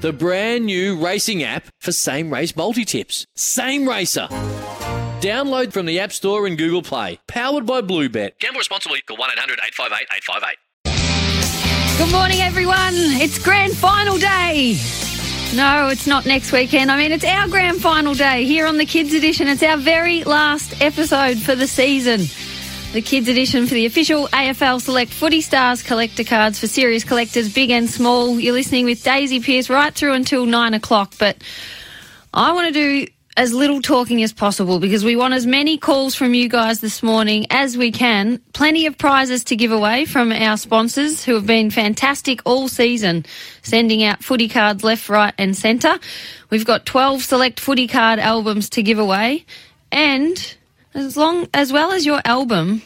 the brand new racing app for same race multi tips. Same Racer. Download from the App Store and Google Play. Powered by Bluebet. Gamble responsibly. Call 1 800 858 858. Good morning, everyone. It's grand final day. No, it's not next weekend. I mean, it's our grand final day here on the Kids Edition. It's our very last episode for the season. The Kids Edition for the official AFL Select Footy Stars collector cards for serious collectors, big and small. You're listening with Daisy Pearce right through until nine o'clock. But I want to do as little talking as possible because we want as many calls from you guys this morning as we can. Plenty of prizes to give away from our sponsors who have been fantastic all season, sending out footy cards left, right, and centre. We've got 12 select footy card albums to give away. And as long as well as your album,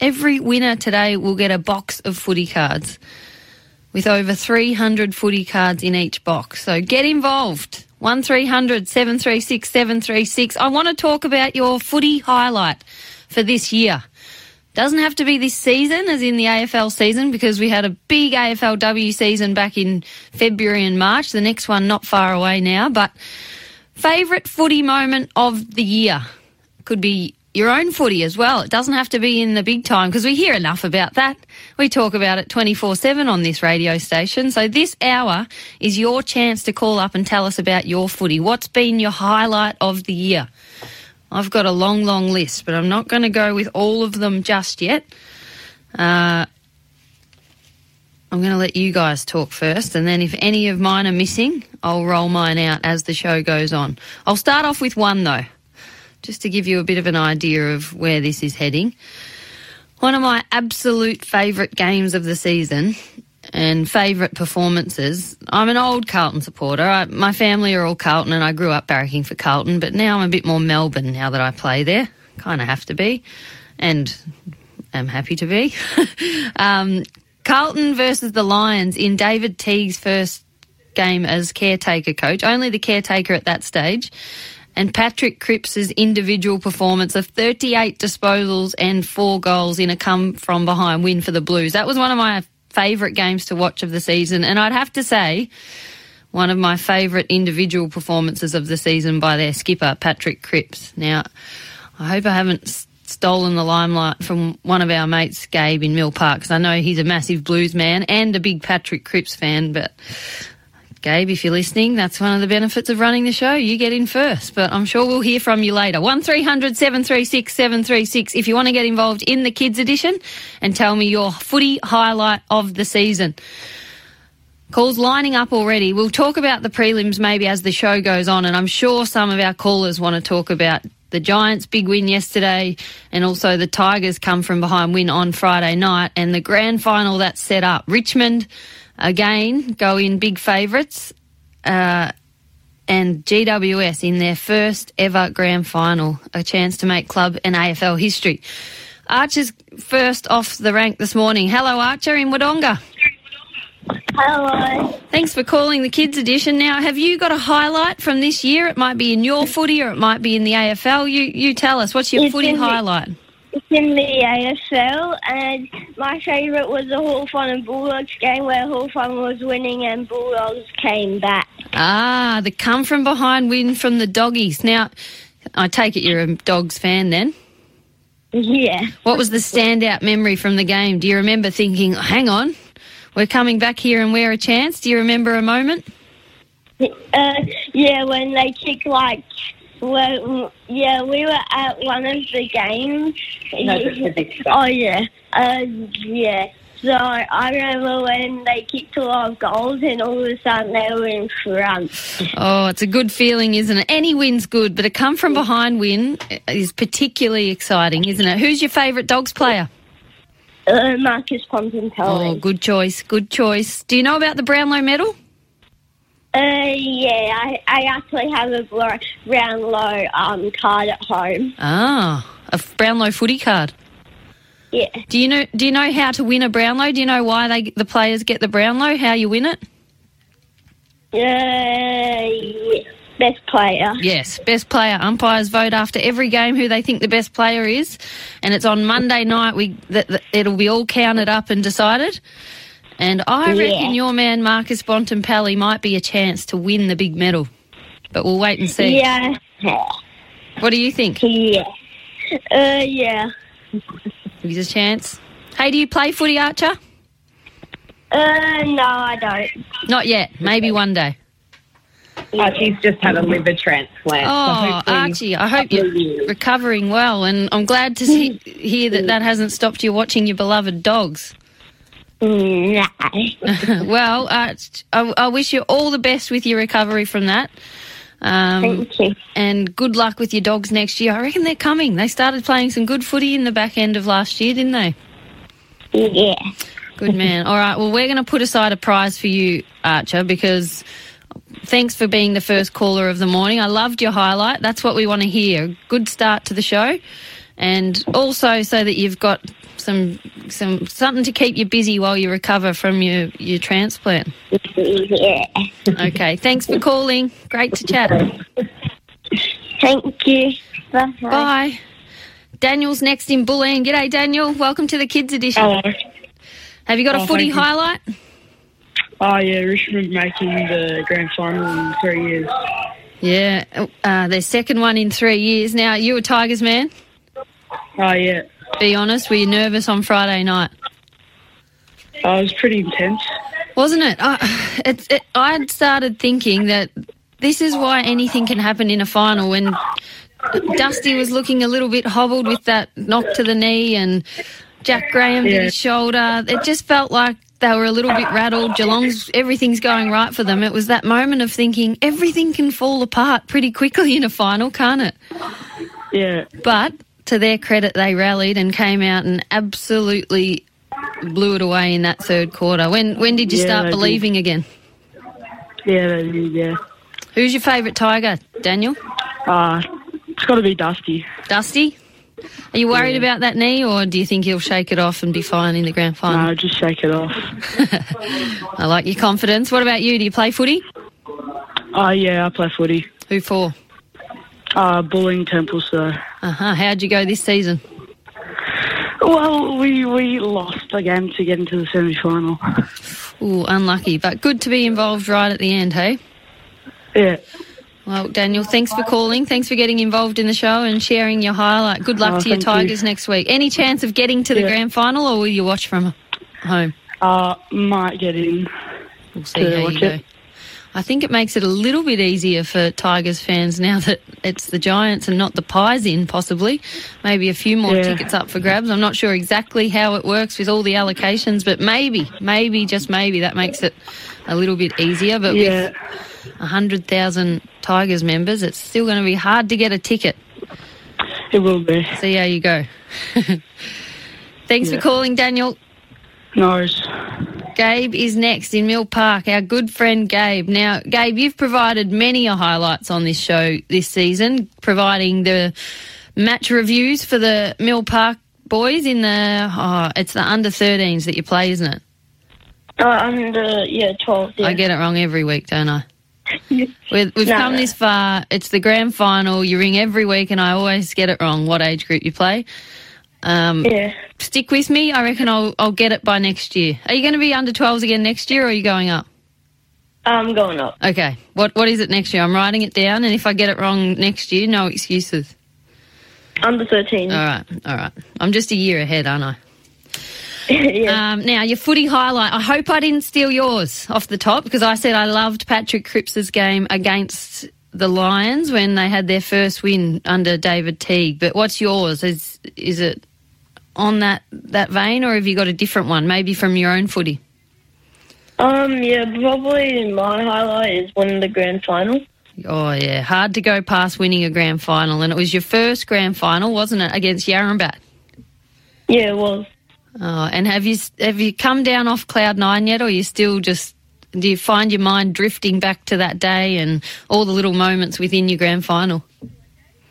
every winner today will get a box of footy cards with over 300 footy cards in each box. So get involved. 1300 736 736. I want to talk about your footy highlight for this year. Doesn't have to be this season, as in the AFL season, because we had a big AFLW season back in February and March. The next one not far away now. But favourite footy moment of the year could be your own footy as well. It doesn't have to be in the big time because we hear enough about that. We talk about it 24 7 on this radio station. So this hour is your chance to call up and tell us about your footy. What's been your highlight of the year? I've got a long, long list, but I'm not going to go with all of them just yet. Uh, I'm going to let you guys talk first, and then if any of mine are missing, I'll roll mine out as the show goes on. I'll start off with one though just to give you a bit of an idea of where this is heading. One of my absolute favourite games of the season and favourite performances. I'm an old Carlton supporter. I, my family are all Carlton and I grew up barracking for Carlton, but now I'm a bit more Melbourne now that I play there. Kind of have to be. And am happy to be. um, Carlton versus the Lions in David Teague's first game as caretaker coach, only the caretaker at that stage and Patrick Cripps's individual performance of 38 disposals and four goals in a come from behind win for the Blues. That was one of my favourite games to watch of the season, and I'd have to say, one of my favourite individual performances of the season by their skipper, Patrick Cripps. Now, I hope I haven't stolen the limelight from one of our mates, Gabe, in Mill Park, because I know he's a massive blues man and a big Patrick Cripps fan, but Gabe, if you're listening, that's one of the benefits of running the show. You get in first, but I'm sure we'll hear from you later. 1300 736 736 if you want to get involved in the kids edition and tell me your footy highlight of the season. Calls lining up already. We'll talk about the prelims maybe as the show goes on, and I'm sure some of our callers want to talk about the Giants' big win yesterday and also the Tigers' come from behind win on Friday night and the grand final that's set up. Richmond again go in big favourites. Uh, and GWS in their first ever grand final, a chance to make club and AFL history. Archer's first off the rank this morning. Hello, Archer in Wodonga. Hello. Thanks for calling the Kids Edition. Now, have you got a highlight from this year? It might be in your footy or it might be in the AFL. You you tell us. What's your It's footy the- highlight? It's in the AFL, and my favourite was the Hawthorn and Bulldogs game where Hawthorn was winning and Bulldogs came back. Ah, the come from behind win from the doggies. Now, I take it you're a Dogs fan then. Yeah. What was the standout memory from the game? Do you remember thinking, hang on, we're coming back here and we're a chance? Do you remember a moment? Uh, yeah, when they kicked like, well, yeah, we were at one of the games. Oh yeah, uh, yeah. So I remember when they kicked a lot of goals, and all of a sudden they were in front. Oh, it's a good feeling, isn't it? Any win's good, but a come from behind win is particularly exciting, isn't it? Who's your favourite Dogs player? Uh, Marcus Bontempelli. Oh, good choice, good choice. Do you know about the Brownlow medal? Uh, yeah, I, I actually have a Brownlow um, card at home. Ah, a Brownlow footy card. Yeah. Do you know? Do you know how to win a Brownlow? Do you know why they the players get the Brownlow? How you win it? Uh, yeah. Best player. Yes, best player. Umpires vote after every game who they think the best player is, and it's on Monday night. We that that it'll be all counted up and decided. And I Yeah. reckon your man Marcus Bontempelli might be a chance to win the big medal, but we'll wait and see. Yeah. What do you think? Yeah. Uh, yeah. He's a chance. Hey, do you play footy, Archer? Uh, no, I don't. Not yet. Maybe one day. Archie's just had a liver transplant. Oh, hopefully- Archie, I hope you're Hopefully- recovering well, and I'm glad to see, hear that that hasn't stopped you watching your beloved dogs. No. well, uh, I, I wish you all the best with your recovery from that. Um, Thank you. and good luck with your dogs next year. I reckon they're coming. They started playing some good footy in the back end of last year, didn't they? Yeah. Good man. All right. Well, we're going to put aside a prize for you, Archer, because thanks for being the first caller of the morning. I loved your highlight. That's what we want to hear. Good start to the show, and also so that you've got some some something to keep you busy while you recover from your your transplant. Yeah. Okay. Thanks for calling. Great to chat. Thank you. Bye. Bye. Daniel's next in Bulleen. G'day, Daniel. Welcome to the Kids Edition. Hello. Have you got a Oh, footy highlight? Oh yeah, Richmond making the grand final in three years. Yeah, uh, their second one in three years. Now, you a Tigers man? Oh yeah, Be honest, were you nervous on Friday night? oh, it was pretty intense. Wasn't it? I, it, it I'd started thinking that this is why anything can happen in a final when Dusty was looking a little bit hobbled with that knock to the knee and Jack Graham Yeah. his shoulder. It just felt like they were a little bit rattled. Geelong's, everything's going right for them. It was that moment of thinking everything can fall apart pretty quickly in a final, can't it? Yeah, But to their credit, they rallied and came out and absolutely blew it away in that third quarter. When when did you Yeah, start they did. believing again? yeah, they did. Yeah, Who's your favourite Tiger, Daniel? uh, it's got to be Dusty. Dusty? Are you worried about that knee, or do you think he'll shake it off and be fine in the grand final? No, just shake it off. I like your confidence. What about you? Do you play footy? Oh yeah, I play footy. Who for? Uh, Bulleen Temple. So, Uh huh. How'd you go this season? well, we we lost again to get into the semi final. Ooh, unlucky, but good to be involved right at the end, hey? yeah, Well, Daniel, thanks for calling. Thanks for getting involved in the show and sharing your highlight. Good luck Oh, to your Tigers next week. Any chance of getting to the Yeah. grand final, or will you watch from home? uh, might get in. We'll see how watch you go. it. I think it makes it a little bit easier for Tigers fans now that it's the Giants and not the Pies in, possibly. Maybe a few more Yeah. tickets up for grabs. I'm not sure exactly how it works with all the allocations, but maybe, maybe, just maybe, that makes it a little bit easier. But Yeah, with 100,000 Tigers members, it's still going to be hard to get a ticket. it will be. See how you go. Thanks for calling, Daniel. No worries. Gabe is next in Mill Park, our good friend Gabe. Now, Gabe, you've provided many a highlights on this show this season, providing the match reviews for the Mill Park boys in the, oh, it's the under 13s that you play, isn't it? Uh, under, yeah, 12. Yeah. I get it wrong every week, don't I? We've, we've No. come this far. It's the grand final. You ring every week, and I always get it wrong what age group you play. Um, Yeah. Stick with me. I reckon I'll, I'll get it by next year. Are you going to be under 12s again next year, or are you going up? I'm going up. Okay. What What is it next year? I'm writing it down, and if I get it wrong next year, no excuses. Under 13. All right. All right. I'm just a year ahead, aren't I? yeah. Um, now, your footy highlight. I hope I didn't steal yours off the top because I said I loved Patrick Cripps's game against the Lions when they had their first win under David Teague. But what's yours? Is is it on that, that vein, or have you got a different one, maybe from your own footy? Um, yeah, probably my highlight is winning the grand final. Oh yeah, hard to go past winning a grand final, and it was your first grand final, wasn't it, against Yarrambat? Yeah, it was. Oh, and have you have you come down off cloud nine yet, or are you still just do you find your mind drifting back to that day and all the little moments within your grand final?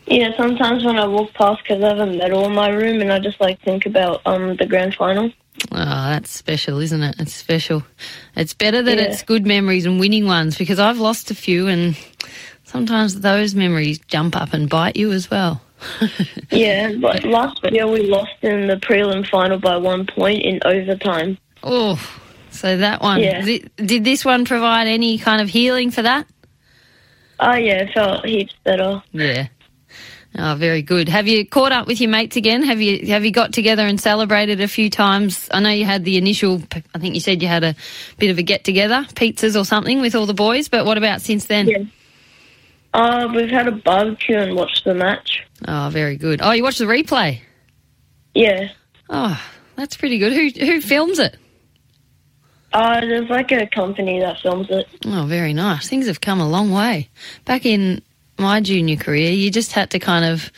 Yeah, sometimes when I walk past, because I have a medal in my room, and I just like think about um the grand final. Oh, that's special, isn't it? It's special. It's better that Yeah. it's good memories and winning ones because I've lost a few and sometimes those memories jump up and bite you as well. Yeah, but last year we lost in the prelim final by one point in overtime. Oh, so that one. Yeah. Th- Did this one provide any kind of healing for that? Oh yeah, it felt heaps better. Yeah. Oh, very good. Have you caught up with your mates again? Have you have you got together and celebrated a few times? I know you had the initial. I think you said you had a bit of a get together, pizzas or something with all the boys. But what about since then? Yeah. Uh, we've had a barbecue and watched the match. Oh, very good. Oh, you watched the replay. Yeah. Oh, that's pretty good. Who who films it? Uh, there's like a company that films it. Oh, very nice. Things have come a long way. Back in my junior career, you just had to kind of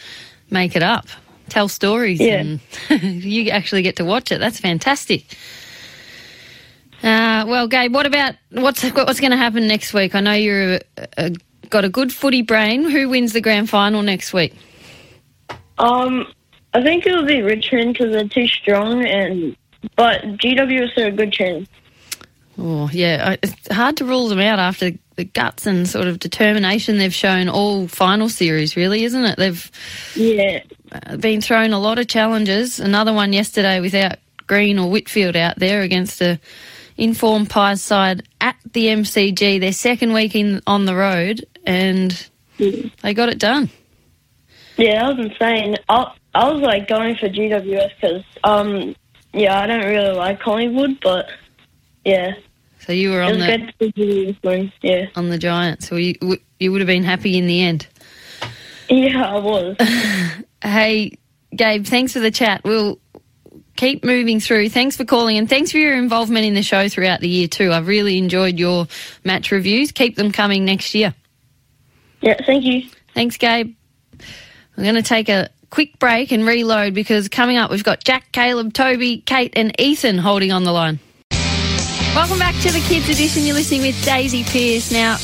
make it up, tell stories, Yeah. and you actually get to watch it. That's fantastic. Uh, well, Gabe, what about what's what's going to happen next week? I know you're a, a, got a good footy brain. Who wins the grand final next week? Um, I think it'll be Richmond because they're too strong, and but GW is still a good chance. Oh, yeah, I- it's hard to rule them out after the guts and sort of determination they've shown all final series, really, isn't it? They've Yeah. uh, been thrown a lot of challenges. Another one yesterday without Green or Whitfield out there against a informed Pies side at the MCG, their second week in on the road, and they got it done. Yeah, that was insane. I, I was like going for GWS because, um, yeah, I don't really like Collingwood, but yeah, So you were on the good to see GWS win. Yeah, on the Giants, so you you would have been happy in the end. yeah, I was. Hey, Gabe, thanks for the chat. We'll keep moving through. Thanks for calling and thanks for your involvement in the show throughout the year too. I've really enjoyed your match reviews. Keep them coming next year. yeah, thank you. Thanks, Gabe. We're going to take a quick break and reload because coming up we've got Jack, Caleb, Toby, Kate, and Ethan holding on the line. Welcome back to the Kids Edition. You're listening with Daisy Pearce. Now,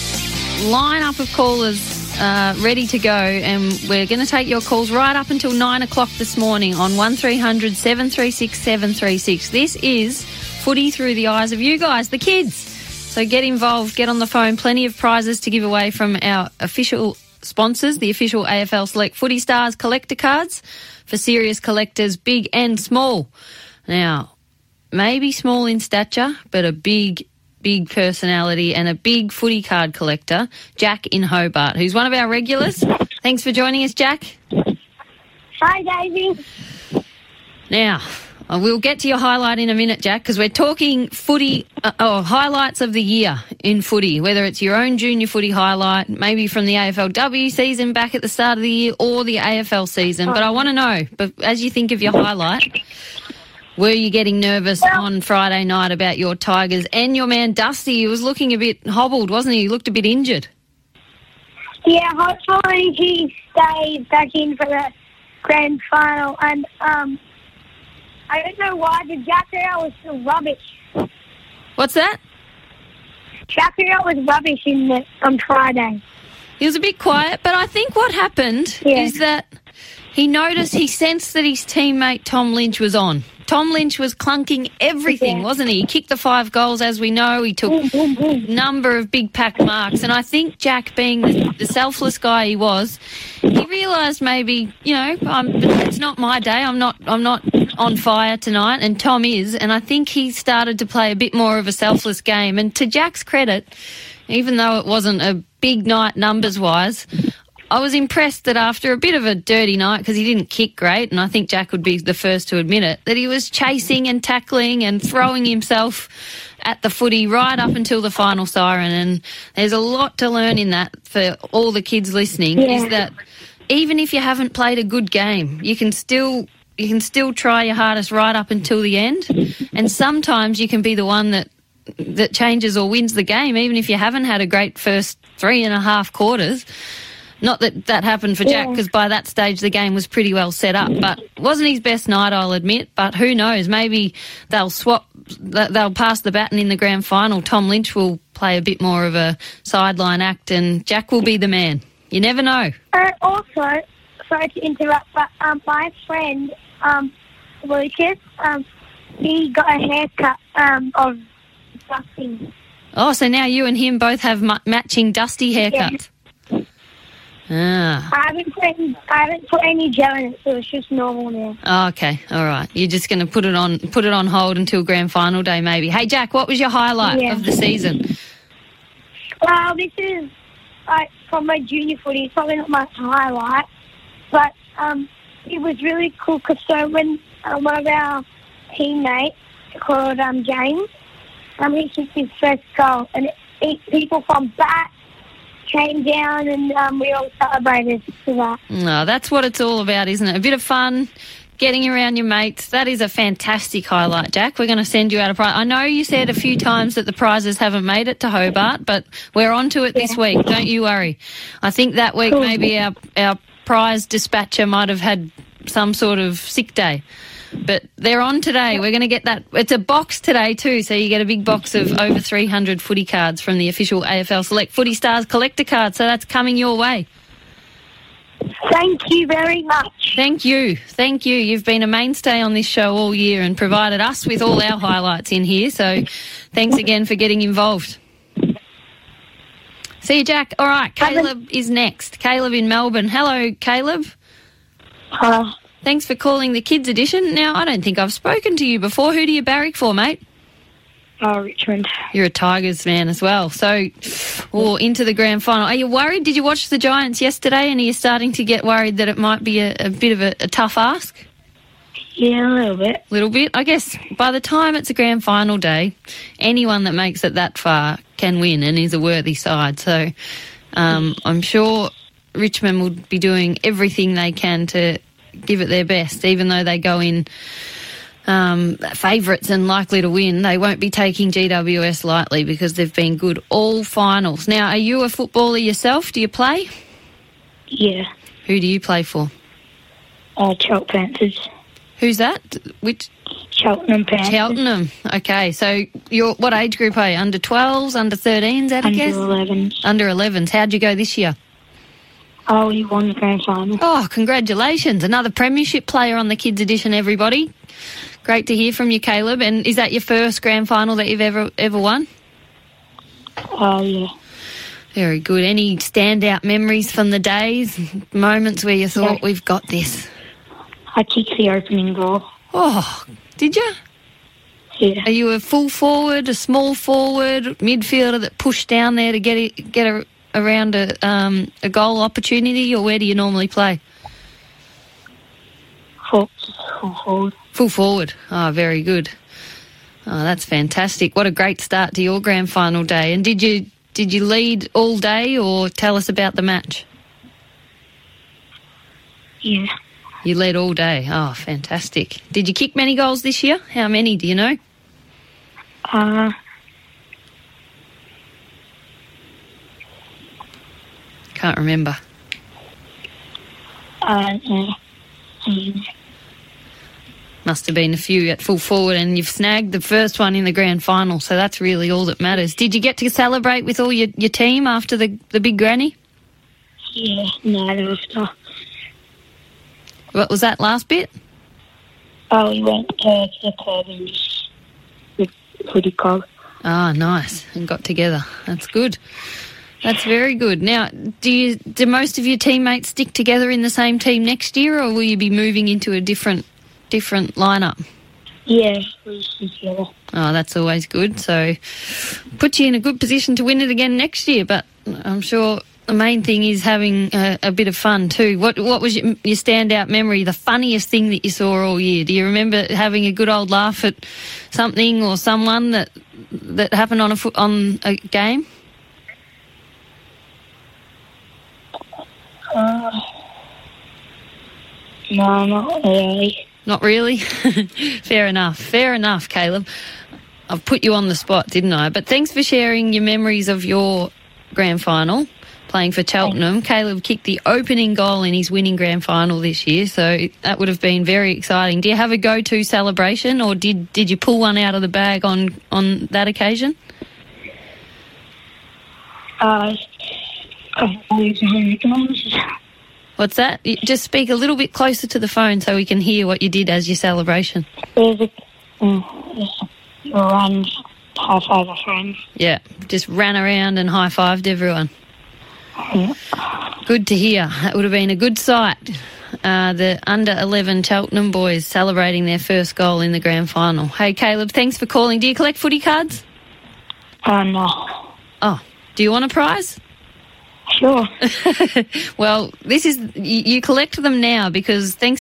line up of callers uh, ready to go, and we're going to take your calls right up until nine o'clock this morning on 1300 736 736. This is footy through the eyes of you guys, the kids. So get involved, get on the phone. Plenty of prizes to give away from our official sponsors, the official AFL Select Footy Stars collector cards for serious collectors, big and small. Now, maybe small in stature, but a big, big personality and a big footy card collector, Jack in Hobart, who's one of our regulars. Thanks for joining us, Jack. Hi, Daisy. Now, uh, we'll get to your highlight in a minute, Jack, because we're talking footy, uh, oh, highlights of the year in footy, whether it's your own junior footy highlight, maybe from the AFLW season back at the start of the year, or the AFL season. But I want to know, but as you think of your highlight, were you getting nervous on Friday night about your Tigers and your man Dusty? He was looking a bit hobbled, wasn't he? He looked a bit injured. Yeah, hopefully he stays back in for the grand final. And um, I don't know why the Jackaroo was so rubbish. What's that? Jackaroo was rubbish in the, on Friday. He was a bit quiet, but I think what happened Yeah. is that he noticed, he sensed that his teammate Tom Lynch was on. Tom Lynch was clunking everything, wasn't he? He kicked the five goals, as we know. He took boom. number of big pack marks, and I think Jack, being the, the selfless guy he was, he realised maybe, you know, I'm, it's not my day. I'm not, I'm not on fire tonight, and Tom is, and I think he started to play a bit more of a selfless game. And to Jack's credit, even though it wasn't a big night numbers wise. I was impressed that after a bit of a dirty night, because he didn't kick great, and I think Jack would be the first to admit it, that he was chasing and tackling and throwing himself at the footy right up until the final siren. And there's a lot to learn in that for all the kids listening, is that even if you haven't played a good game, you can still you can still try your hardest right up until the end. And sometimes you can be the one that that changes or wins the game, even if you haven't had a great first three and a half quarters. Not that that happened for Jack, Yeah. because by that stage the game was pretty well set up. But it wasn't his best night, I'll admit. But who knows? Maybe they'll swap, they'll pass the baton in the grand final. Tom Lynch will play a bit more of a sideline act, and Jack will be the man. You never know. Uh, also, sorry to interrupt, but um, my friend um, Lucas, um, he got a haircut um, of Dusty. Oh, so now you and him both have ma- matching dusty haircuts. Ah. I haven't put any, I haven't put any gel in it, so it's just normal now. Oh, okay, all right. You're just going to put it on put it on hold until grand final day, maybe. Hey, Jack, what was your highlight Yeah. of the season? Well, this is like from my junior footy. It's probably not my highlight, but um, it was really cool because so when uh, one of our teammates called um, James, um, he kicked his first goal, and it, it, people from back came down, and um, we all celebrated for that. No, that's what it's all about, isn't it? A bit of fun, getting around your mates. That is a fantastic highlight, Jack. We're going to send you out a prize. I know you said a few times that the prizes haven't made it to Hobart, but we're on to it this week. Don't you worry. I think that week Cool. maybe our our prize dispatcher might have had some sort of sick day. But they're on today. We're going to get that. It's a box today too, so you get a big box of over 300 footy cards from the official AFL Select Footy Stars collector card. So that's coming your way. Thank you very much. Thank you. Thank you. You've been a mainstay on this show all year and provided us with all our highlights in here. So thanks again for getting involved. See you, Jack. All right, Caleb is next. Caleb in Melbourne. Hello, Caleb. Uh, Thanks for calling the Kids Edition. Now, I don't think I've spoken to you before. Who do you barrack for, mate? oh, Richmond. You're a Tigers fan as well. So, or into the grand final. Are you worried? Did you watch the Giants yesterday and are you starting to get worried that it might be a, a bit of a, a tough ask? Yeah, a little bit. little bit. I guess by the time it's a grand final day, anyone that makes it that far can win and is a worthy side. So um, I'm sure Richmond will be doing everything they can to give it their best, even though they go in um, favourites and likely to win. They won't be taking GWS lightly because they've been good all finals. Now, are you a footballer yourself? Do you play? Yeah. Who do you play for? Uh, Cheltenham Panthers. Who's that? Which Cheltenham Panthers. Cheltenham. Okay, so you're what age group are you? Under 12s, under 13s, I'd Under guess? 11s. Under 11s. How'd you go this year? Oh, he won the grand final. Oh, congratulations. Another premiership player on the Kids Edition, everybody. Great to hear from you, Caleb. And is that your first grand final that you've ever ever won? Oh, yeah. Very good. Any standout memories from the days, moments where you thought, Yeah. we've got this? I kicked the opening goal. Oh, did you? Yeah. Are you a full forward, a small forward, midfielder that pushed down there to get it, get a, around a um, a goal opportunity, or where do you normally play? Full, full forward. Full forward. Oh, very good. Oh, that's fantastic. What a great start to your grand final day. And did you did you lead all day, or tell us about the match? Yeah. You led all day. Oh, fantastic. Did you kick many goals this year? How many do you know? Uh, Can't remember. uh, Must have been a few at full forward, and you've snagged the first one in the grand final, so that's really all that matters. Did you get to celebrate with all your, your team after the, the big granny? yeah. No, there was not. What was that last bit? Oh, we went to the club and just with footy club. Ah, nice, and got together. That's good. That's very good. Now, do you do most of your teammates stick together in the same team next year, or will you be moving into a different different lineup? Yeah, we stood together. Oh, that's always good. So, put you in a good position to win it again next year. But I'm sure the main thing is having a, a bit of fun too. What What was your, your standout memory? The funniest thing that you saw all year? Do you remember having a good old laugh at something or someone that that happened on a on a game? Uh, no, not really. Not really. Fair enough. Fair enough, Caleb. I've put you on the spot, didn't I? But thanks for sharing your memories of your grand final playing for Cheltenham. Caleb kicked the opening goal in his winning grand final this year, so that would have been very exciting. Do you have a go-to celebration, or did did you pull one out of the bag on on that occasion? uh, What's that? Just speak a little bit closer to the phone so we can hear what you did as your celebration. there's a, mm, run, high five our friends. Yeah, just ran around and high fived everyone. Good to hear. That would have been a good sight. Uh, the under 11 Cheltenham boys celebrating their first goal in the grand final. Hey, Caleb, thanks for calling. Do you collect footy cards? Oh, no. Oh, do you want a prize? Sure. Well, this is you, you collect them now because thanks.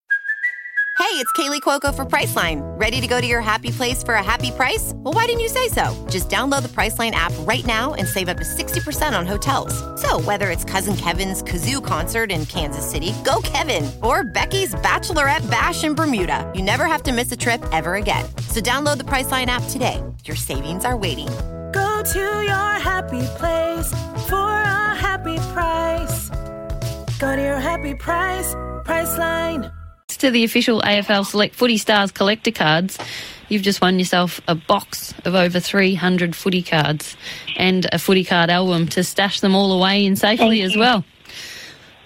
Hey, it's Kaley Cuoco for Priceline. Ready to go to your happy place for a happy price? Well, why didn't you say so? Just download the Priceline app right now and save up to 60% on hotels. So, whether it's Cousin Kevin's Kazoo concert in Kansas City, go Kevin, or Becky's Bachelorette Bash in Bermuda, you never have to miss a trip ever again. So, download the Priceline app today. Your savings are waiting. Go to your happy place for a happy price. Go to your happy price, Priceline. to the official AFL Select Footy Stars collector cards, you've just won yourself a box of over 300 footy cards and a footy card album to stash them all away in safely Thank as you. well.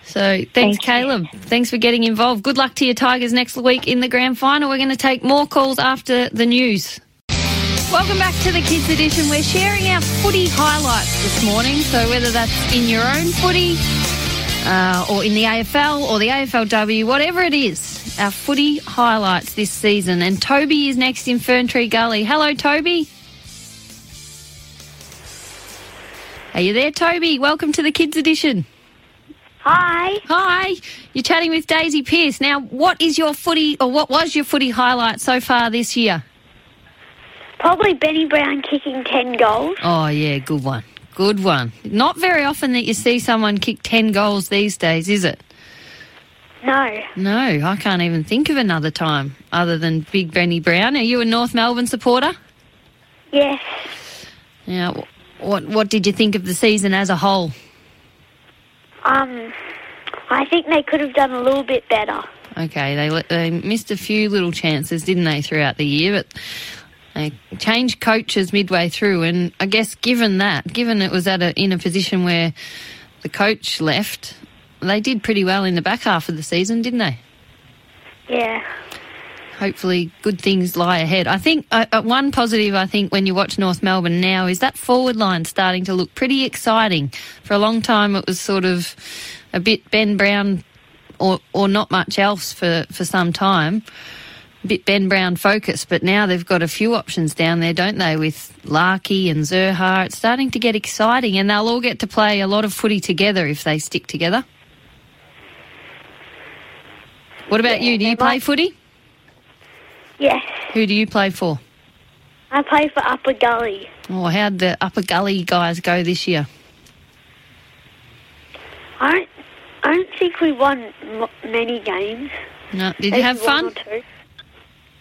So thanks, Thank you. Caleb. Thanks for getting involved. Good luck to your Tigers next week in the grand final. We're going to take more calls after the news. Welcome back to the Kids Edition. We're sharing our footy highlights this morning. So whether that's in your own footy, uh, or in the AFL or the AFLW, whatever it is, our footy highlights this season. And Toby is next in Ferntree Gully. Hello, Toby. Are you there, Toby? Welcome to the Kids Edition. Hi. Hi, you're chatting with Daisy Pearce. Now, what is your footy, or what was your footy highlight so far this year? Probably Benny Brown kicking 10 goals. Oh, yeah, good one. Good one. Not very often that you see someone kick 10 goals these days, is it? No. No, I can't even think of another time other than Big Benny Brown. Are you a North Melbourne supporter? Yes. Now, wh- what what did you think of the season as a whole? Um, I think they could have done a little bit better. Okay, they they missed a few little chances, didn't they, throughout the year? But they changed coaches midway through, and I guess given that, given it was at a, in a position where the coach left, they did pretty well in the back half of the season, didn't they? Yeah. hopefully good things lie ahead. I think uh, uh, one positive I think when you watch North Melbourne now is that forward line starting to look pretty exciting. For a long time it was sort of a bit Ben Brown or or not much else for for some time. Bit Ben Brown focused, but now they've got a few options down there, don't they? With Larkey and Zurhaar, it's starting to get exciting, and they'll all get to play a lot of footy together if they stick together. What about you? Do you play footy? Yes. Who do you play for? I play for Upper Gully. Oh, how'd the upper gully guys go this year? I don't, I don't think we won m- many games. No, did you Maybe have fun?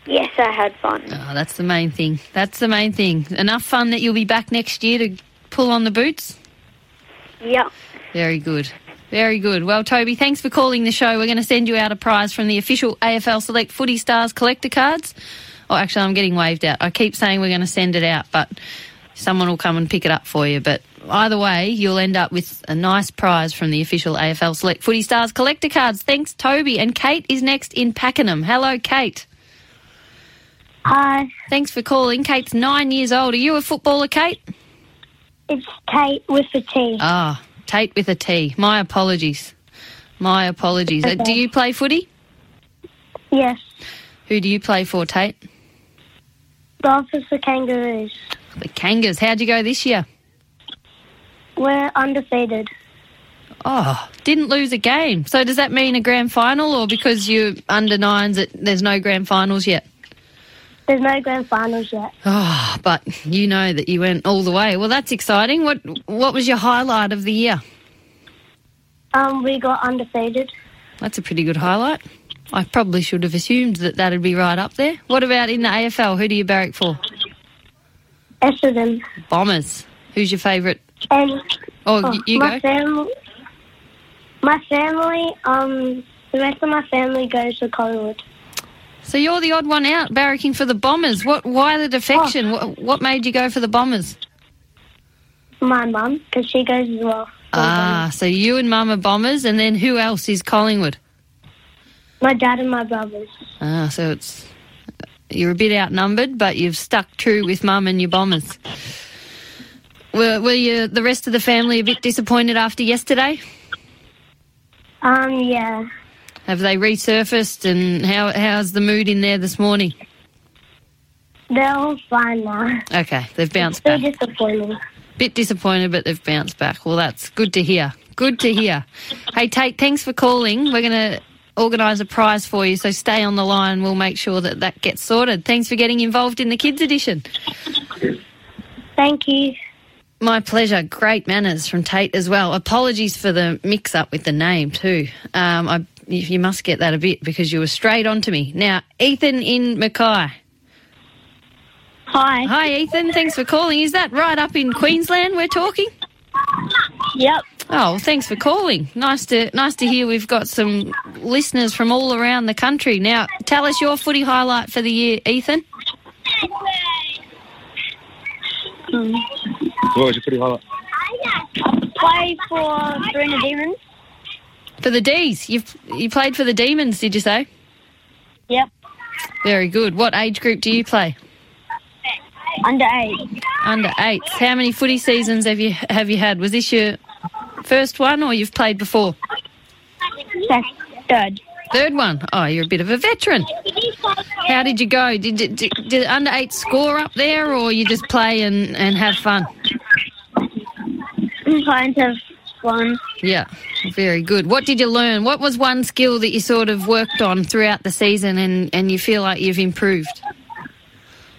Yes, I had fun. Oh, that's the main thing. That's the main thing. Enough fun that you'll be back next year to pull on the boots? Yep. Very good. Very good. Well, Toby, thanks for calling the show. We're going to send you out a prize from the official AFL Select Footy Stars collector cards. Oh, actually, I'm getting waved out. I keep saying we're going to send it out, but someone will come and pick it up for you. But either way, you'll end up with a nice prize from the official AFL Select Footy Stars collector cards. Thanks, Toby. And Kate is next in Pakenham. Hello, Kate. Hi. Thanks for calling. Kate's nine years old. Are you a footballer, Kate? It's Kate with a T. Ah, Tate with a T. My apologies. My apologies. Uh, do you play footy? Yes. Who do you play for, Tate? Golf is the Kangaroos. The Kangas. How'd you go this year? We're undefeated. Oh, didn't lose a game. So does that mean a grand final, or because you're under nines, that there's no grand finals yet? There's no grand finals yet. Oh, but you know that you went all the way. Well, that's exciting. What What was your highlight of the year? Um, we got undefeated. That's a pretty good highlight. I probably should have assumed that that'd be right up there. What about in the AFL? Who do you barrack for? Essendon. Bombers. Who's your favourite? And Oh, oh, you my go. family, my family, um, the rest of my family goes to Collingwood. So you're the odd one out, barracking for the Bombers. What? Why the defection? What, what made you go for the Bombers? my mum because she goes as well. Ah, so you and Mum are Bombers, and then who else is Collingwood? My dad and my brothers. Ah, so it's you're a bit outnumbered, but you've stuck true with Mum and your Bombers. Were, were you the rest of the family a bit disappointed after yesterday? Um, yeah. Have they resurfaced, and how how's the mood in there this morning? They're all fine now. Okay, they've bounced back. disappointing. Bit disappointed, but they've bounced back. Well, that's good to hear. Good to hear. Hey, Tate, thanks for calling. We're going to organise a prize for you, so stay on the line. We'll make sure that that gets sorted. Thanks for getting involved in the Kids Edition. Thank you. My pleasure. Great manners from Tate as well. Apologies for the mix up with the name, too. Um, I, you must get that a bit because you were straight on to me. Now, Ethan in Mackay. Hi. Hi, Ethan. Thanks for calling. Is that right up in Queensland we're talking? Yep. Oh, thanks for calling. Nice to nice to hear we've got some listeners from all around the country. Now, tell us your footy highlight for the year, Ethan. What was your footy highlight? Play for Bruna Demons. For the D's. You've you played for the Demons, did you say? Yep. Very good. What age group do you play? Under eight. Under eight. How many footy seasons have you have you had? Was this your first one or you've played before? Third. Third one. Oh, you're a bit of a veteran. How did you go? Did did, did, did under eight score up there, or you just play and, and have fun? I'm trying fun. Yeah, very good. What did you learn? What was one skill that you sort of worked on throughout the season, and and you feel like you've improved?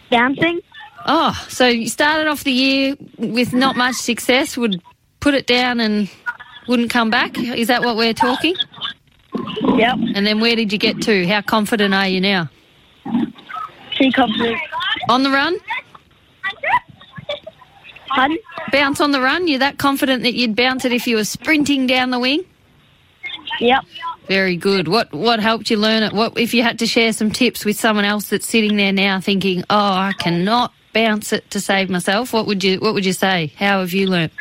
Bouncing. Oh, so you started off the year with not much success, would put it down and wouldn't come back. Is that what we're talking? Yep. And then where did you get to? How confident are you now? Pretty confident. On the run? Pardon? Bounce on the run? You're that confident that you'd bounce it if you were sprinting down the wing? Yep. Very good. What what helped you learn it? What if you had to share some tips with someone else that's sitting there now thinking, "Oh, I cannot bounce it to save myself." What would you what would you say? How have you learnt?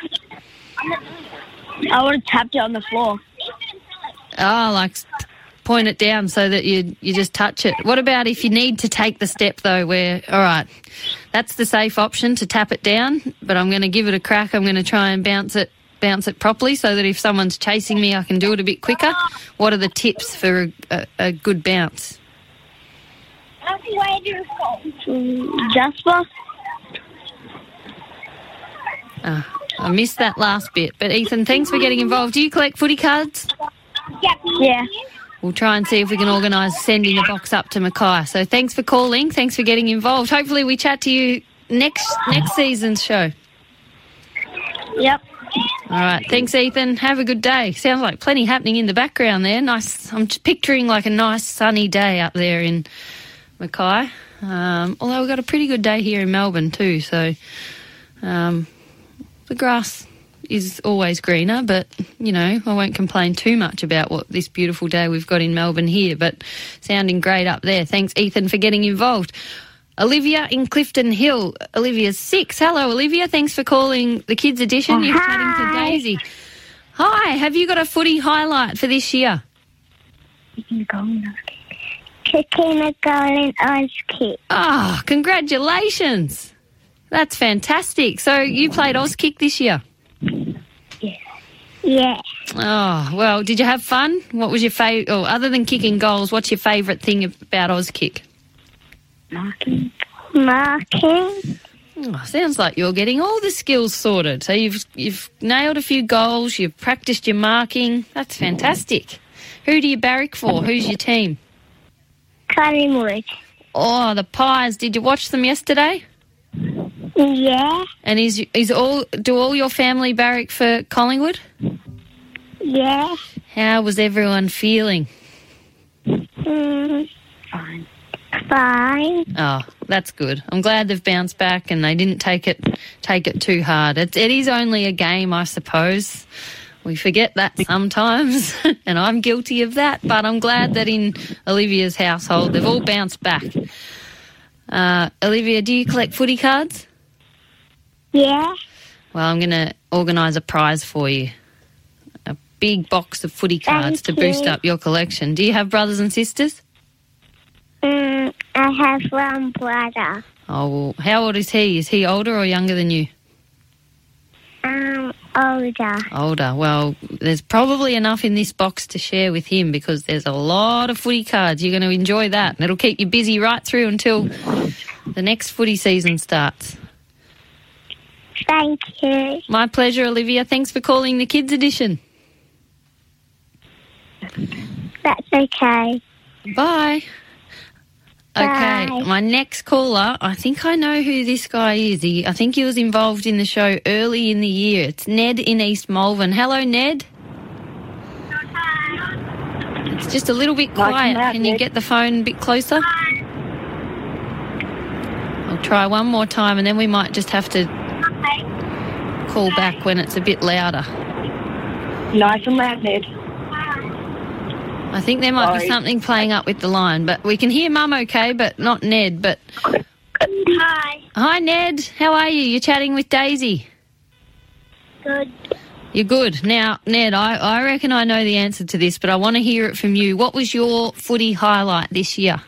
I would have tapped it on the floor. Oh, like point it down so that you you just touch it. What about if you need to take the step though where all right, that's the safe option to tap it down, but I'm going to give it a crack. I'm going to try and bounce it bounce it properly so that if someone's chasing me I can do it a bit quicker. What are the tips for a, a, a good bounce? Jasper. Ah, I missed that last bit. But Ethan, thanks for getting involved. Do you collect footy cards? Yeah. We'll try and see if we can organise sending a box up to Mackay. So thanks for calling. Thanks for getting involved. Hopefully we chat to you next next season's show. Yep. All right. Thanks, Ethan. Have a good day. Sounds like plenty happening in the background there. Nice. I'm picturing like a nice sunny day up there in Mackay. Um, although we've got a pretty good day here in Melbourne too. So um, the grass is always greener, but you know I won't complain too much about what this beautiful day we've got in Melbourne here. But sounding great up there. Thanks, Ethan, for getting involved. Olivia in Clifton Hill. Olivia's six. Hello, Olivia. Thanks for calling the Kids Edition. You're chatting to Daisy. Hi. Have you got a footy highlight for this year? Kicking a goal in ice kick. Ah, congratulations. That's fantastic. So you played Auskick this year? Yeah. Oh, well, did you have fun? What was your favourite, oh, other than kicking goals, what's your favourite thing about Auskick? Marking. Marking. Oh, sounds like you're getting all the skills sorted. So you've you've nailed a few goals, you've practiced your marking. That's fantastic. Who do you barrack for? Who's your team? Collingwood. Oh, the Pies. Did you watch them yesterday? Yeah. And is is all do all your family barrack for Collingwood? Yeah. How was everyone feeling? Mm. Fine. Fine. Oh, that's good. I'm glad they've bounced back and they didn't take it take it too hard. It, it is only a game, I suppose. We forget that sometimes, and I'm guilty of that. But I'm glad that in Olivia's household they've all bounced back. Uh, Olivia, do you collect footy cards? Yeah. Well, I'm going to organise a prize for you. A big box of footy cards Thank to boost up your collection. Do you have brothers and sisters? Mm, I have one brother. Oh, well, how old is he? Is he older or younger than you? Um, older. Older. Well, there's probably enough in this box to share with him because there's a lot of footy cards. You're going to enjoy that. And it'll keep you busy right through until the next footy season starts. Thank you. My pleasure, Olivia. Thanks for calling the Kids Edition. That's okay. Bye. Okay, Bye. my next caller, I think I know who this guy is. He, I think he was involved in the show early in the year. It's Ned in East Malvern. Hello, Ned. Hi. It's just a little bit quiet. back, Can you get the phone a bit closer? I'll try one more time and then we might just have to call back when it's a bit louder. Nice and loud, Ned. I think there might be something playing up with the line, but we can hear Mum okay, but not Ned. But Hi. hi, Ned. How are you? You're chatting with Daisy. Good. You're good. Now, Ned, I, I reckon I know the answer to this, but I want to hear it from you. What was your footy highlight this year?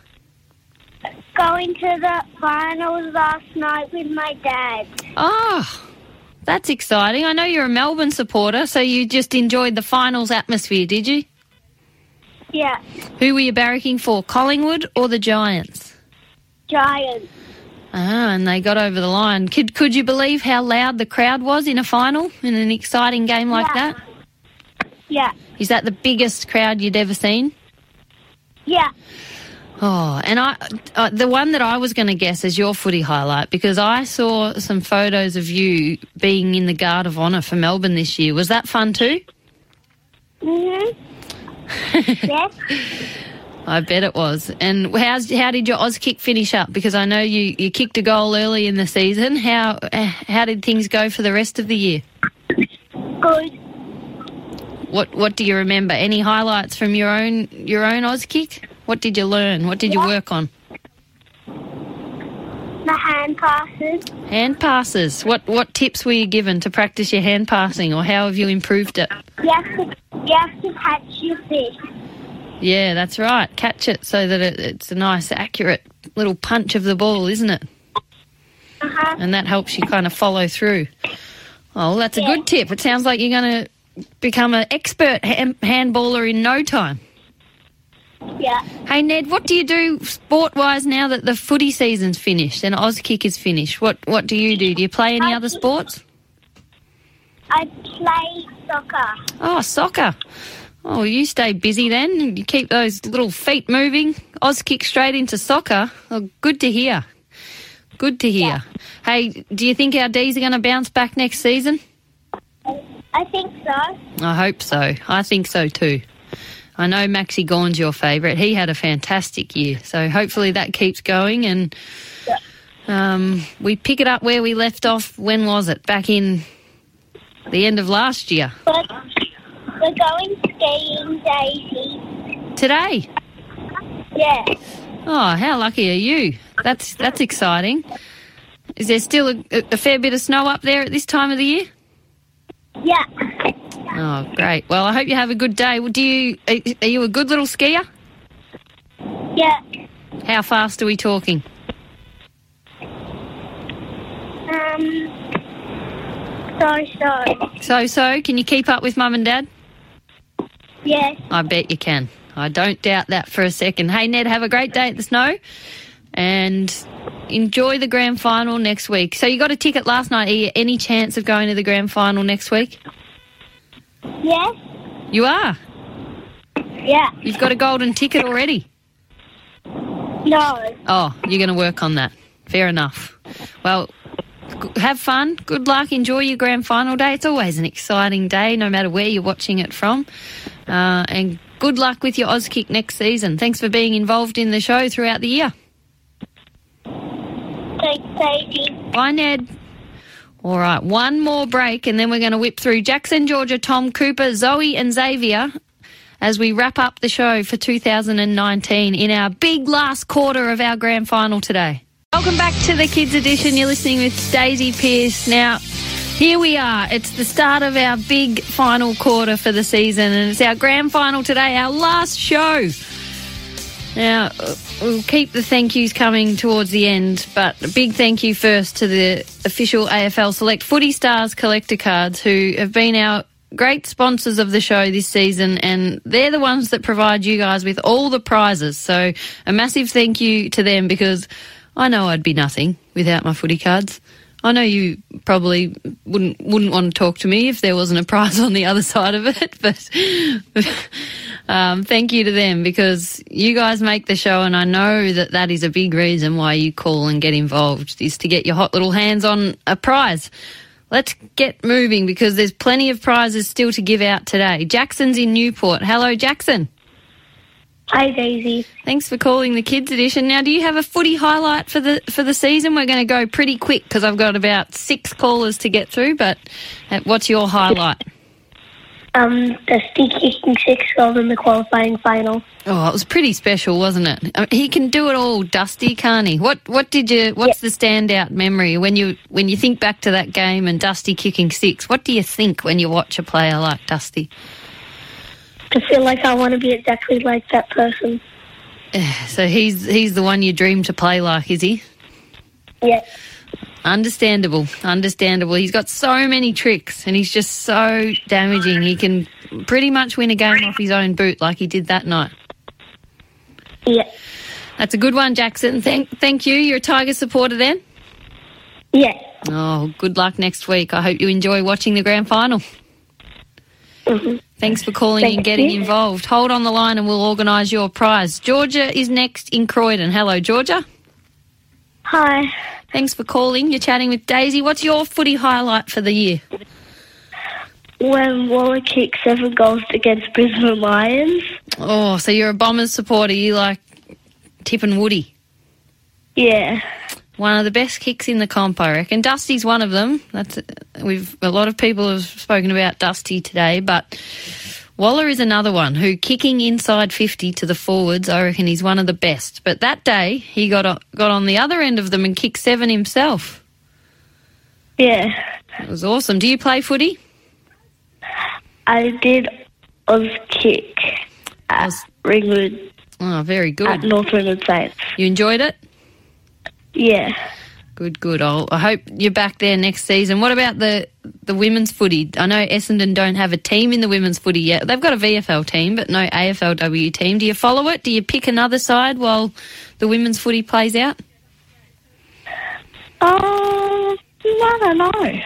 Going to the finals last night with my dad. Oh, that's exciting. I know you're a Melbourne supporter, so you just enjoyed the finals atmosphere, did you? Yeah. Who were you barracking for, Collingwood or the Giants? Giants. Ah, and they got over the line. Could could you believe how loud the crowd was in a final in an exciting game like Yeah. that? Yeah. Is that the biggest crowd you'd ever seen? Yeah. Oh, and I, uh, the one that I was going to guess is your footy highlight because I saw some photos of you being in the Guard of Honour for Melbourne this year. Was that fun too? Mhm. yes. I bet it was. And how's how did your Auskick finish up? Because I know you, you kicked a goal early in the season. How uh, how did things go for the rest of the year? Good. What what do you remember? Any highlights from your own your own Auskick? What did you learn? What did you work on? My hand passes. Hand passes. What what tips were you given to practice your hand passing, or how have you improved it? You have to, you have to catch your fish. Yeah, that's right. Catch it so that it, it's a nice, accurate little punch of the ball, isn't it? Uh-huh. And that helps you kind of follow through. Oh, that's a good tip. It sounds like you're going to become an expert hand- handballer in no time. Yeah. Hey, Ned, what do you do sport wise now that the footy season's finished and Auskick is finished? What What do you do? Do you play any other sports? I play soccer. Oh, soccer. Oh, you stay busy then. You keep those little feet moving. Auskick straight into soccer. Oh, good to hear. Good to hear. Hey, do you think our D's are going to bounce back next season? I think so. I hope so. I think so too. I know Maxi Gawn's your favourite. He had a fantastic year. So hopefully that keeps going and um, we pick it up where we left off. When was it? Back in the end of last year. But we're going skiing, Daisy. Today. Yeah. Oh, how lucky are you? That's that's exciting. Is there still a, a fair bit of snow up there at this time of the year? Yeah. Oh, great. Well, I hope you have a good day. Do you are you a good little skier? Yeah. How fast are we talking? Um. So so. So so. Can you keep up with mum and dad? Yes. I bet you can. I don't doubt that for a second. Hey Ned, have a great day at the snow, and enjoy the grand final next week. So you got a ticket last night. Are you any chance of going to the grand final next week? Yes. You are. Yeah. You've got a golden ticket already. No. Oh, you're going to work on that. Fair enough. Well, have fun. Good luck. Enjoy your grand final day. It's always an exciting day, no matter where you're watching it from. Uh, and good luck with your Auskick next season. Thanks for being involved in the show throughout the year. Thanks, Daisy. Bye, Ned. All right, one more break, and then we're going to whip through Jackson, Georgia, Tom Cooper, Zoe, and Xavier as we wrap up the show for 2019 in our big last quarter of our grand final today. Welcome back to the Kids Edition. You're listening with Daisy Pearce. Now, Here we are. It's the start of our big final quarter for the season, and it's our grand final today, our last show. Now, we'll keep the thank yous coming towards the end, but a big thank you first to the official AFL Select Footy Stars collector cards who have been our great sponsors of the show this season, and they're the ones that provide you guys with all the prizes. So, a massive thank you to them because I know I'd be nothing without my footy cards. I know you probably wouldn't wouldn't want to talk to me if there wasn't a prize on the other side of it, but um, thank you to them because you guys make the show, and I know that that is a big reason why you call and get involved is to get your hot little hands on a prize. Let's get moving because there's plenty of prizes still to give out today. Jackson's in Newport. Hello, Jackson. Hi, Daisy. Thanks for calling the kids edition. Now, do you have a footy highlight for the for the season? We're going to go pretty quick because I've got about six callers to get through. But uh, what's your highlight? Um, Dusty kicking six goals in the qualifying final. Oh, it was pretty special, wasn't it? I mean, he can do it all, Dusty, can't he? What what did you? What's the standout memory when you when you think back to that game and Dusty kicking six? What do you think when you watch a player like Dusty? I feel like I want to be exactly like that person. So he's he's the one you dream to play like, is he? Yeah. Understandable, understandable. He's got so many tricks and he's just so damaging. He can pretty much win a game off his own boot like he did that night. Yeah. That's a good one, Jackson. Thank, thank you. You're a Tiger supporter then? Yeah. Oh, good luck next week. I hope you enjoy watching the grand final. Mm-hmm. Thanks for calling Thank and getting you. involved. Hold on the line and we'll organise your prize. Georgia is next in Croydon. Hello, Georgia. Hi. Thanks for calling. You're chatting with Daisy. What's your footy highlight for the year? When Waller kicked seven goals against Brisbane Lions. Oh, so you're a Bombers supporter. You like Tip and Woody. Yeah. One of the best kicks in the comp, I reckon. Dusty's one of them. That's we've a lot of people have spoken about Dusty today, but Waller is another one who kicking inside fifty to the forwards. I reckon he's one of the best. But that day he got o- got on the other end of them and kicked seven himself. Yeah. It was awesome. Do you play footy? I did Oz kick at Ringwood Oh, very at good. North Ringwood Saints. You enjoyed it? Yeah. Good, good. I'll, I hope you're back there next season. What about the the women's footy? I know Essendon don't have a team in the women's footy yet. They've got a VFL team, but no AFLW team. Do you follow it? Do you pick another side while the women's footy plays out? Oh, I don't know.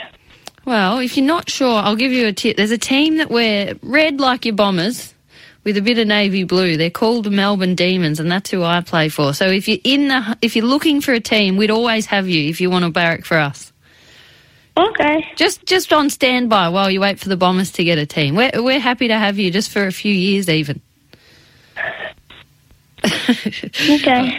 Well, if you're not sure, I'll give you a tip. There's a team that wear red like your Bombers with a bit of navy blue. They're called the Melbourne Demons, and that's who I play for. So if you're in the, if you're looking for a team, we'd always have you if you want to barrack for us. Okay. Just just on standby while you wait for the Bombers to get a team. We're we're happy to have you just for a few years even. Okay.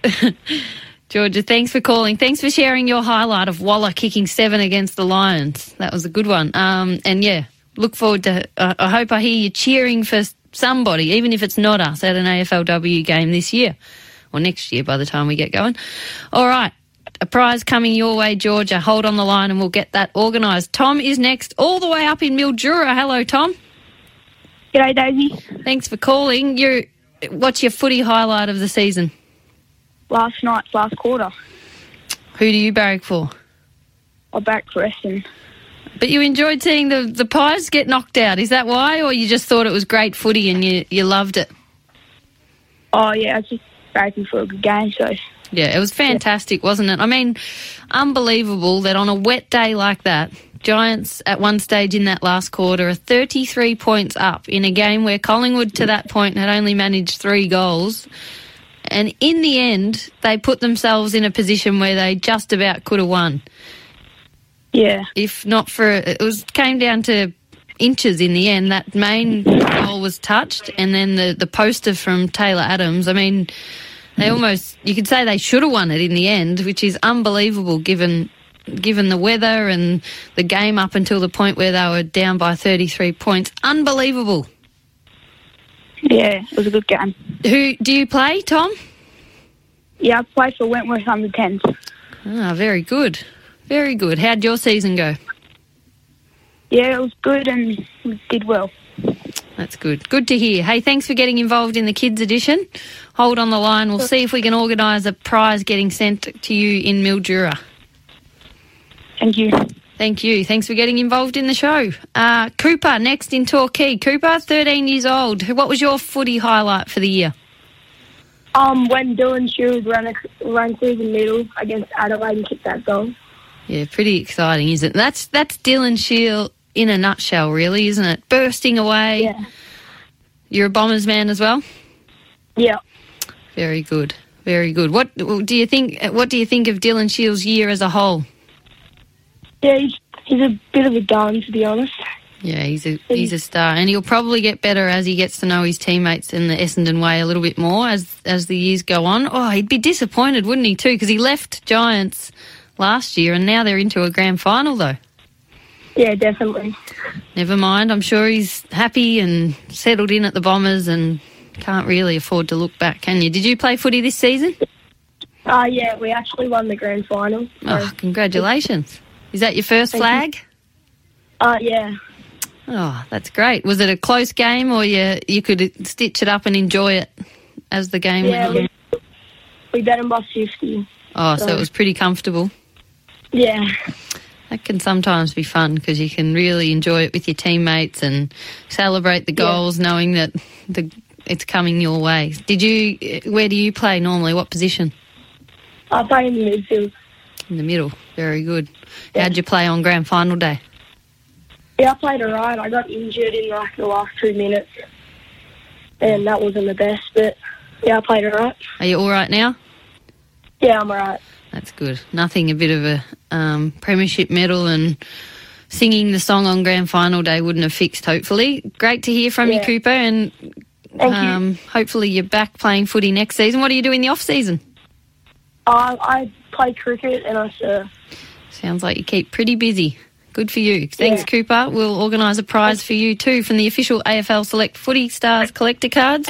Georgia, thanks for calling. Thanks for sharing your highlight of Waller kicking seven against the Lions. That was a good one. Um, and yeah, look forward to. Uh, I hope I hear you cheering for somebody, even if it's not us, at an AFLW game this year or next year by the time we get going. All right. A prize coming your way, Georgia. Hold on the line and we'll get that organised. Tom is next, all the way up in Mildura. Hello, Tom. G'day, Daisy. Thanks for calling. You're, what's your footy highlight of the season? Last night's last quarter. Who do you barrack for? I back for Essendon. But you enjoyed seeing the, the Pies get knocked out. Is that why? Or you just thought it was great footy and you, you loved it? Oh, yeah, I was just backing for a good game, so. Yeah, it was fantastic, wasn't it? I mean, unbelievable that on a wet day like that, Giants at one stage in that last quarter are 33 points up in a game where Collingwood to that point had only managed three goals. And in the end, they put themselves in a position where they just about could have won. Yeah. If not for it was came down to inches in the end. That main goal was touched, and then the the poster from Taylor Adams. I mean, they almost you could say they should have won it in the end, which is unbelievable given given the weather and the game up until the point where they were down by 33 points. Unbelievable. Yeah, it was a good game. Who do you play, Tom? Yeah, I play for Wentworth under 10s. Ah, very good. Very good. How'd your season go? yeah, it was good and we did well. That's good. Good to hear. Hey, thanks for getting involved in the kids edition. Hold on the line. We'll see if we can organise a prize getting sent to you in Mildura. Thank you. Thank you. Thanks for getting involved in the show. Uh, Cooper, next in Torquay. Cooper, 13 years old. What was your footy highlight for the year? Um, when Dylan Shiel ran, ran through the middle against Adelaide and kicked that goal. Yeah, pretty exciting, isn't it? That's that's Dylan Shiel in a nutshell, really, isn't it? Bursting away. Yeah. You're a Bombers man as well. Yeah. Very good. Very good. What do you think? What do you think of Dylan Shiel's year as a whole? Yeah, he's, he's a bit of a gun, to be honest. Yeah, he's a he's a star, and he'll probably get better as he gets to know his teammates in the Essendon way a little bit more as as the years go on. Oh, he'd be disappointed, wouldn't he, too? Because he left Giants last year, and now they're into a grand final, though. Yeah, definitely. Never mind. I'm sure he's happy and settled in at the Bombers, and can't really afford to look back, can you? Did you play footy this season? Uh, yeah, we actually won the grand final. Oh, congratulations! Is that your first Thank flag? Uh, yeah. Oh, that's great. Was it a close game, or you you could stitch it up and enjoy it as the game Yeah, went on? we, we bet him by 50. Oh, so it was pretty comfortable. Yeah. That can sometimes be fun because you can really enjoy it with your teammates and celebrate the Yeah. goals, knowing that the it's coming your way. Did you? Where do you play normally? What position? I play in the midfield. In the middle. Very good. How'd you play on grand final day? Yeah, I played alright. I got injured in like the last two minutes, and that wasn't the best. But yeah, I played alright. Are you all right now? Yeah, I'm alright. That's good. Nothing a bit of a um, premiership medal and singing the song on grand final day wouldn't have fixed. Hopefully, great to hear from you, Cooper, and Thank you. um, hopefully you're back playing footy next season. What do you do in the off season? I I play cricket and I surf. Sounds like you keep pretty busy. Good for you. Thanks, Yeah. Cooper. We'll organise a prize for you too from the official AFL Select Footy Stars collector cards.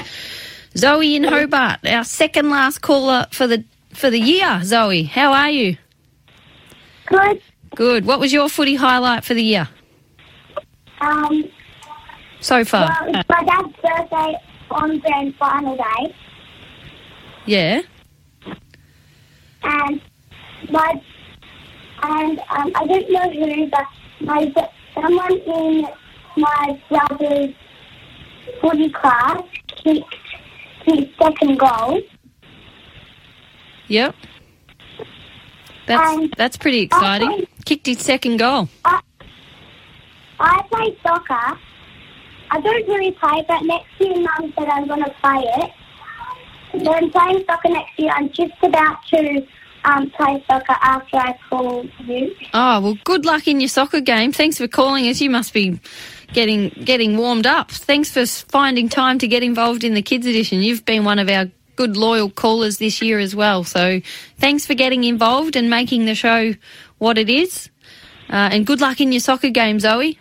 Zoe in Hobart, our second last caller for the for the year. Zoe, how are you? Good. Good. What was your footy highlight for the year Um, so far? well, it's my dad's birthday on grand final day, Yeah. and my and um, I don't know who, but my someone in my brother's footy class kicked his second goal. Yep. That's Um, that's pretty exciting. Kicked his second goal. I play soccer. I don't really play, but next year Mum said I'm going to play it. So I'm playing soccer next year. I'm just about to um, play soccer after I call you. Oh well, good luck in your soccer game. Thanks for calling us. You must be getting getting warmed up. Thanks for finding time to get involved in the kids edition. You've been one of our good loyal callers this year as well. So thanks for getting involved and making the show what it is. Uh, and good luck in your soccer game, Zoe.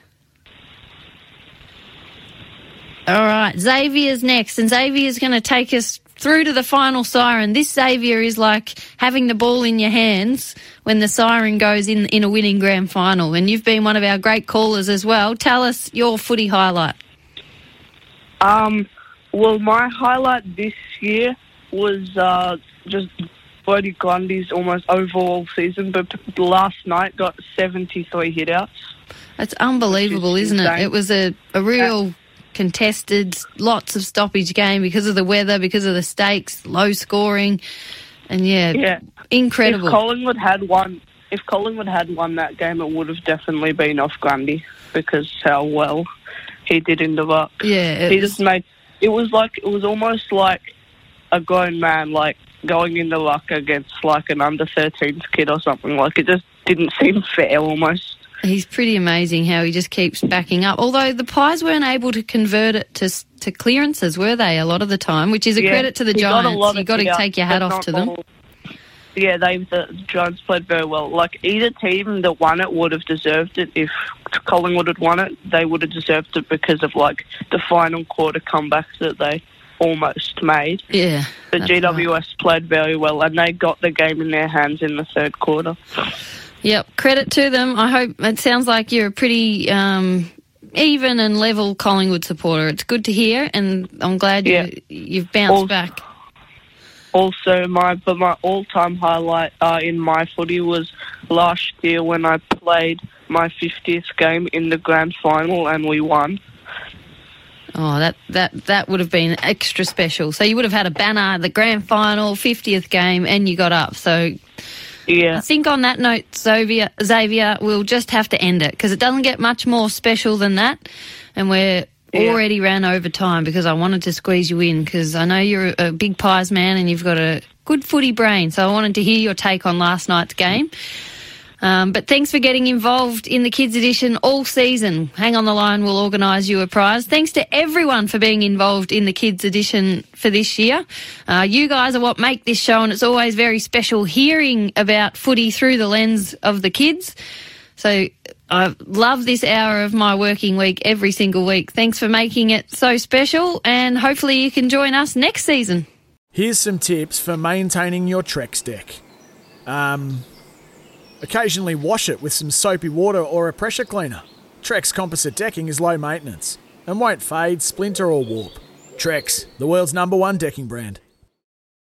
All right, Xavier's next, and Xavier's going to take us through to the final siren. This Xavier is like having the ball in your hands when the siren goes in in a winning grand final. And you've been one of our great callers as well. Tell us your footy highlight. Um, well, my highlight this year was uh, just Brodie Grundy's almost overall season, but last night got 73 hitouts. That's unbelievable, is isn't it? It was a, a real contested, lots of stoppage game because of the weather, because of the stakes, low scoring, and yeah, Yeah. incredible. If Collingwood had won, if Collingwood had won that game, it would have definitely been off Grundy because how well he did in the ruck. yeah, he was- just made it was like it was almost like a grown man like going into luck against like an under 13s kid or something. Like it just didn't seem fair almost. He's pretty amazing how he just keeps backing up. Although the Pies weren't able to convert it to to clearances, were they? A lot of the time, which is a Yeah, credit to the got Giants. lot You got to take your hat off to them. all. Yeah, they the Giants played very well. Like either team that won it would have deserved it. If Collingwood had won it, they would have deserved it because of like the final quarter comebacks that they almost made. Yeah, But that's right. GWS played very well, and they got the game in their hands in the third quarter. Yep, credit to them. I hope it sounds like you're a pretty um, even and level Collingwood supporter. It's good to hear, and I'm glad Yeah. you, you've bounced Also- back. Also, my but my all-time highlight uh, in my footy was last year when I played my 50th game in the grand final and we won. Oh, that, that, that would have been extra special. So you would have had a banner, the grand final, 50th game, and you got up. So yeah. I think on that note, Xavier, Xavier, we'll just have to end it because it doesn't get much more special than that. And we're Yeah. already ran over time because I wanted to squeeze you in because I know you're a big pies man and you've got a good footy brain. So I wanted to hear your take on last night's game. Um, but thanks for getting involved in the Kids Edition all season. Hang on the line, we'll organise you a prize. Thanks to everyone for being involved in the Kids Edition for this year. Uh, you guys are what make this show, and it's always very special hearing about footy through the lens of the kids. So I love this hour of my working week every single week. Thanks for making it so special, and hopefully you can join us next season. Here's some tips for maintaining your Trex deck. Um, occasionally wash it with some soapy water or a pressure cleaner. Trex composite decking is low maintenance and won't fade, splinter, or warp. Trex, the world's number one decking brand.